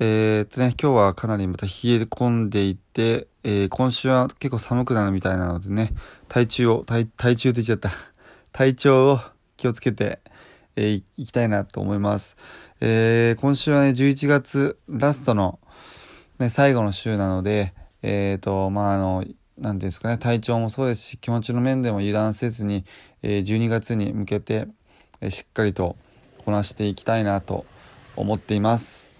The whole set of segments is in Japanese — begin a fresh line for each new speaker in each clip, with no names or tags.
えー、っとね、今日はかなりまた冷え込んでいて、えー、今週は結構寒くなるみたいなのでね、体調を、体、体調って言っちゃった。体調を気をつけて、えー、いきたいなと思います。えー、今週はね、11月ラストの、ね、最後の週なので、えっ、と、まあ、あの、なんですかね、体調もそうですし、気持ちの面でも油断せずに、えー、12月に向けて、えー、しっかりと、こなしていきたいなと思っています。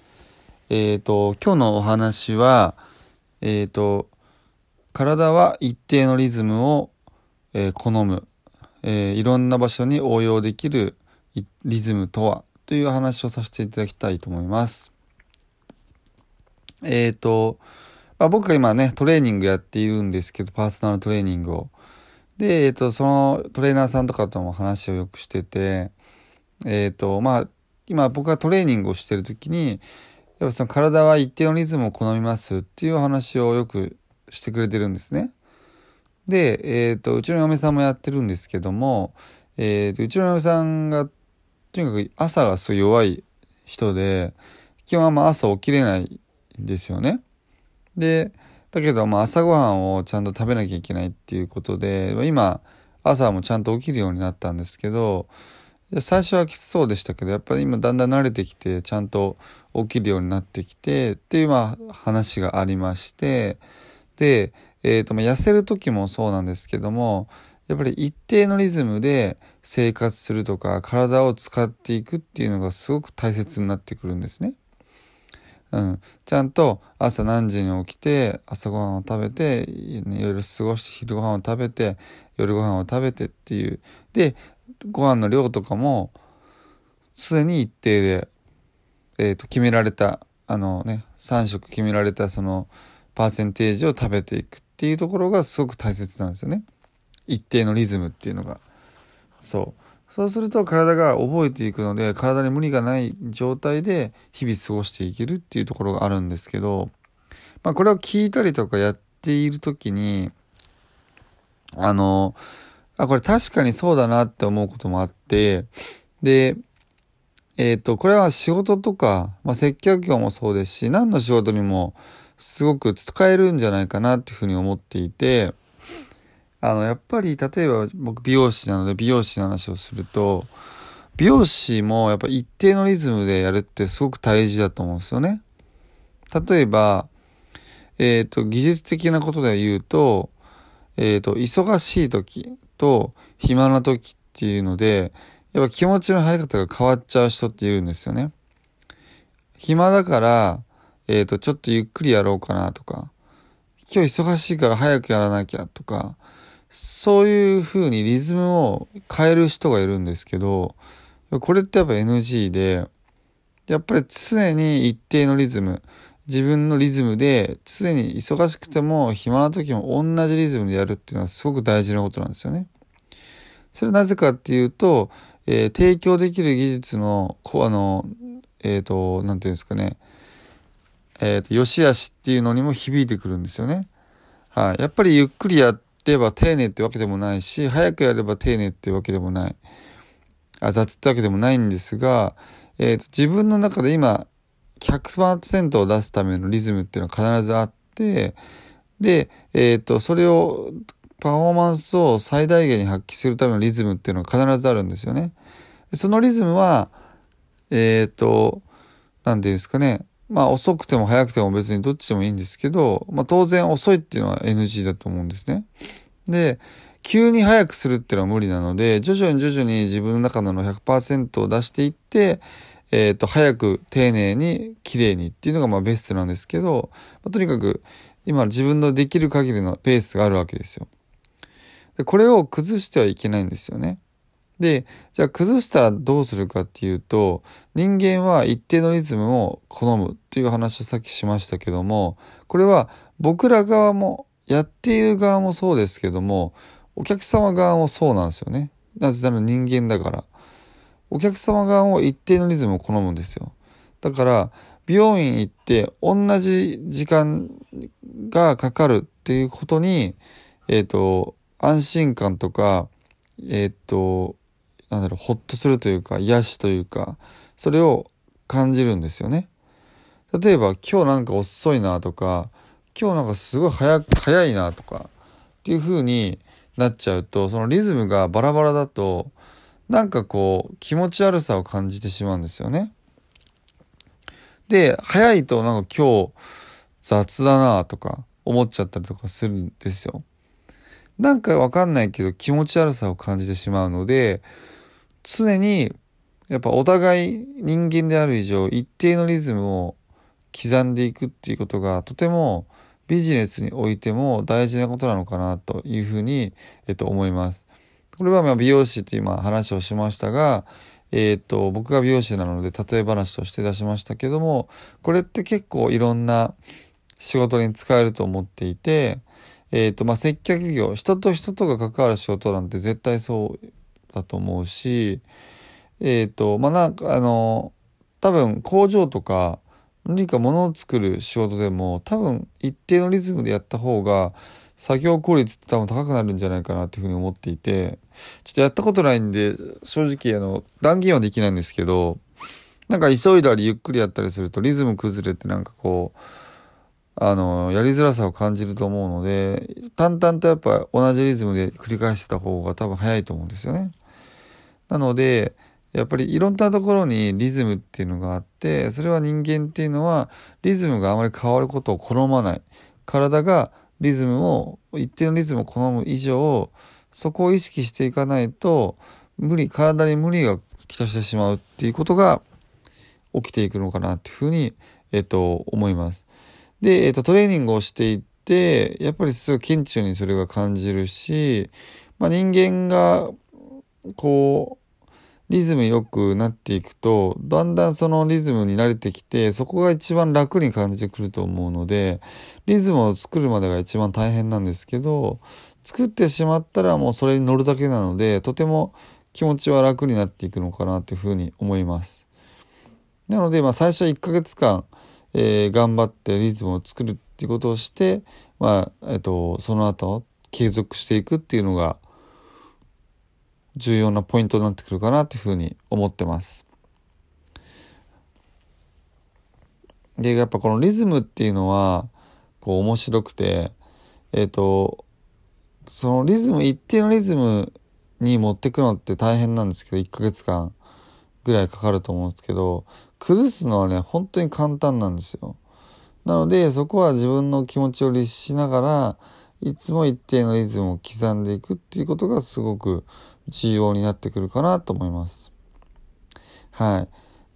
えっ、ー、と、今日のお話は、えっ、ー、と、体は一定のリズムを、えー、好む、えいろんな場所に応用できるリズムとはという話をさせていただきたいと思います。えっ、と、まあ、僕が今ね、トレーニングやっているんですけど、パーソナルトレーニングを。で、えっ、と、そのトレーナーさんとかとも話をよくしてて、えっ、と、まあ、今僕がトレーニングをしてる時に、やっぱその体は一定のリズムを好みますっていう話をよくしてくれてるんですね。で、え、ー、と、うちの嫁さんもやってるんですけども、え、ー、と、うちの嫁さんが、とにかく朝がすごい弱い人で、基本はま朝起きれないんですよね。で、だけどまあ朝ごはんをちゃんと食べなきゃいけないっていうことで、今、朝もちゃんと起きるようになったんですけど、最初はきつそうでしたけどやっぱり今だんだん慣れてきてちゃんと起きるようになってきてっていうまあ話がありましてで、えーと、痩せる時もそうなんですけどもやっぱり一定のリズムで生活するとか体を使っていくっていうのがすごく大切になってくるんですね。うん、ちゃんと朝何時に起きて朝ごはんを食べていろいろ過ごして昼ごはんを食べて夜ごはんを食べてっていうでご飯の量とかもすでに一定で、えー、と決められたあのね3食決められたそのパーセンテージを食べていくっていうところがすごく大切なんですよね。一定のリズムっていうのが。そう。そうすると体が覚えていくので体に無理がない状態で日々過ごしていけるっていうところがあるんですけど、まあ、これを聞いたりとかやっている時にあのあ、これ確かにそうだなって思うこともあって、で、えっ、ー、と、これは仕事とか、まあ、接客業もそうですし、何の仕事にもすごく使えるんじゃないかなっていうふうに思っていて、あの、やっぱり、例えば僕美容師なので美容師の話をすると、美容師もやっぱ一定のリズムでやるってすごく大事だと思うんですよね。例えば、えっ、ー、と、技術的なことで言うと、えっ、ー、と、忙しい時、と暇な時っていうので、やっぱ気持ちの入り方が変わっちゃう人っているんですよね。暇だから、えっ、ー、と、ちょっとゆっくりやろうかなとか、今日忙しいから早くやらなきゃとか、そういう風にリズムを変える人がいるんですけど、これってやっぱ NG で、やっぱり常に一定のリズム、自分のリズムで常に忙しくても暇な時も同じリズムでやるっていうのはすごく大事なことなんですよね。それはなぜかっていうと、えー、提供できる技術の、こあの、えっ、ー、と、なんていうんですかね、えっ、ー、と、良し悪しっていうのにも響いてくるんですよね。はい。やっぱりゆっくりやれば丁寧ってわけでもないし、早くやれば丁寧ってわけでもない。あ雑ってわけでもないんですが、えっ、と、自分の中で今、100%を出すためのリズムっていうのは必ずあって、で、えっ、ー、と、それを、パフォーマンスを最大限に発揮するためのリズムっていうのが必ずあるんですよね。そのリズムは、えっ、ー、と、何て言うんですかね。まあ遅くても早くても別にどっちでもいいんですけど、まあ当然遅いっていうのは NG だと思うんですね。で、急に早くするっていうのは無理なので、徐々に徐々に自分の中の100%を出していって、えっ、ー、と、早く、丁寧に、綺麗にっていうのがまあベストなんですけど、まあ、とにかく、今自分のできる限りのペースがあるわけですよ。で、これを崩してはいけないんですよね。で、じゃあ崩したらどうするかっていうと、人間は一定のリズムを好むっていう話をさっきしましたけども、これは僕ら側も、やっている側もそうですけども、お客様側もそうなんですよね。なぜなら人間だから。お客様側も一定のリズムを好むんですよ。だから、美容院行って同じ時間がかかるっていうことに、えっ、ー、と、安心感とか、えっ、と、なんだろう、ほっとするというか、癒しというか、それを感じるんですよね。例えば、今日なんか遅いなとか、今日なんかすごい早早いなとか、っていう風になっちゃうと、そのリズムがバラバラだと、なんかこう、気持ち悪さを感じてしまうんですよね。で、早いとなんか今日雑だなとか思っちゃったりとかするんですよ。なんかわかんないけど気持ち悪さを感じてしまうので、常にやっぱお互い人間である以上一定のリズムを刻んでいくっていうことがとてもビジネスにおいても大事なことなのかなというふうに、えっと、思います。これはま美容師と今話をしましたが、えっと、僕が美容師なので例え話として出しましたけども、これって結構いろんな仕事に使えると思っていて、えっ、と、まあ、接客業、人と人とが関わる仕事なんて絶対そうだと思うし、えっ、と、まあ、なんか、あの、多分工場とか、何か物を作る仕事でも、多分一定のリズムでやった方が、作業効率って多分高くなるんじゃないかなっていうふうに思っていて、ちょっとやったことないんで、正直あの、断言はできないんですけど、なんか急いだりゆっくりやったりするとリズム崩れてなんかこう、あの、やりづらさを感じると思うので、淡々とやっぱ同じリズムで繰り返してた方が多分早いと思うんですよね。なので、やっぱりいろんなところにリズムっていうのがあって、それは人間っていうのはリズムがあまり変わることを好まない。体がリズムを、一定のリズムを好む以上、そこを意識していかないと、無理、体に無理がきたしてしまうっていうことが起きていくのかなっていうふうに、えっと、思います。で、えっ、と、トレーニングをしていって、やっぱりすごい顕著にそれが感じるし、まあ、人間が、こう、リズム良くなっていくと、だんだんそのリズムに慣れてきて、そこが一番楽に感じてくると思うので、リズムを作るまでが一番大変なんですけど、作ってしまったらもうそれに乗るだけなので、とても気持ちは楽になっていくのかなというふうに思います。なので、まあ最初1ヶ月間、えー、頑張ってリズムを作るっていうことをして、まあ、えっ、と、その後、継続していくっていうのが、重要なポイントになってくるかなというふうに思ってます。で、やっぱこのリズムっていうのは、こう面白くて、えっ、ー、と、そのリズム、一定のリズムに持ってくのって大変なんですけど、1ヶ月間ぐらいかかると思うんですけど、崩すのはね、本当に簡単なんですよ。なので、そこは自分の気持ちを律しながら、いつも一定のリズムを刻んでいくっていうことがすごく重要になってくるかなと思います。はい。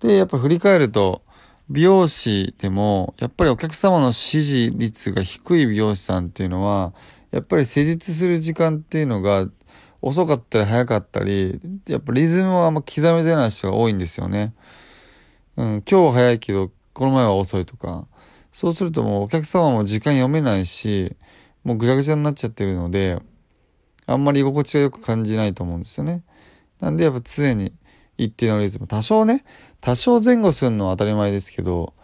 で、やっぱ振り返ると、美容師でも、やっぱりお客様の支持率が低い美容師さんっていうのは、やっぱり施術する時間っていうのが遅かったり早かったり、やっぱリズムをあんま刻めてない人が多いんですよね。うん、今日は早いけど、この前は遅いとか、そうするともうお客様も時間読めないし、もうぐちゃぐちゃになっちゃってるので、あんまり居心地がよく感じないと思うんですよね。なんでやっぱ常に一定のリズム。多少ね、多少前後するのは当たり前ですけど、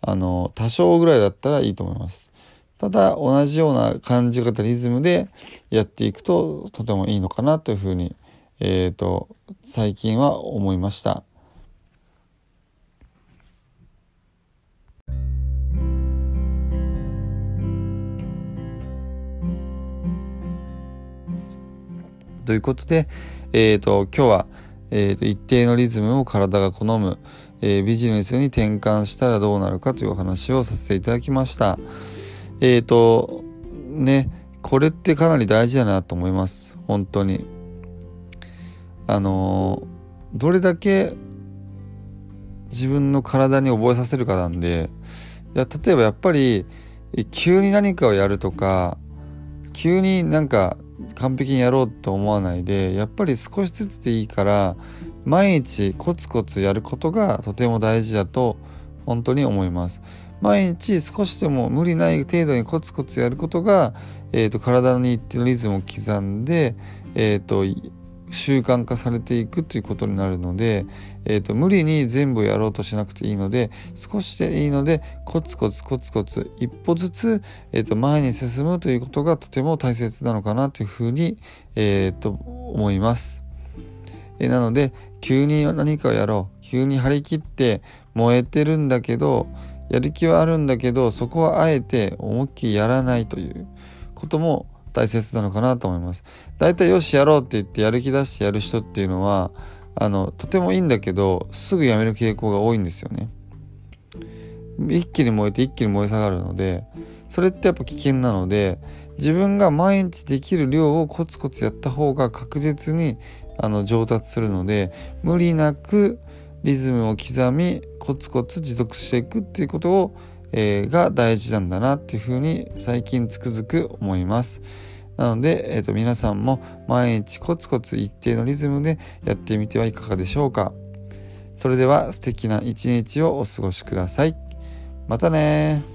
あの、多少ぐらいだったらいいと思います。ただ、同じような感じ方、リズムでやっていくととてもいいのかなというふうに、え、ー、と、最近は思いました。ということで、え、ー、と、今日は、えーと、一定のリズムを体が好む、えー、ビジネスに転換したらどうなるかというお話をさせていただきました。えっ、ー、と、ね、これってかなり大事だなと思います。本当に。あのどれだけ自分の体に覚えさせるかなんでいや、例えばやっぱり、急に何かをやるとか、急になんか完璧にやろうと思わないでやっぱり少しずつでいいから毎日コツコツやることがとても大事だと本当に思います。毎日少しでも無理ない程度にコツコツやることが、えーと、体に一定のリズムを刻んで、えーと、習慣化されていくということになるので、えーと、無理に全部やろうとしなくていいので少しでいいのでコツコツコツコツ一歩ずつ、えー、と前に進むということがとても大切なのかなというふうに、えー、と思います。えなので急に何かをやろう急に張り切って燃えてるんだけどやる気はあるんだけどそこはあえて思いっきりやらないということも大切なのかなと思います。だいたいよしやろうって言ってやる気出してやる人っていうのはあのとてもいいんだけどすぐやめる傾向が多いんですよね。一気に燃えて一気に燃え下がるのでそれってやっぱ危険なので自分が毎日できる量をコツコツやった方が確実にあの上達するので無理なくリズムを刻みコツコツ持続していくっていうことを、えー、が大事なんだなっていうふうに最近つくづく思います。なので、えーと、皆さんも毎日コツコツ一定のリズムでやってみてはいかがでしょうか。それでは素敵な一日をお過ごしください。またね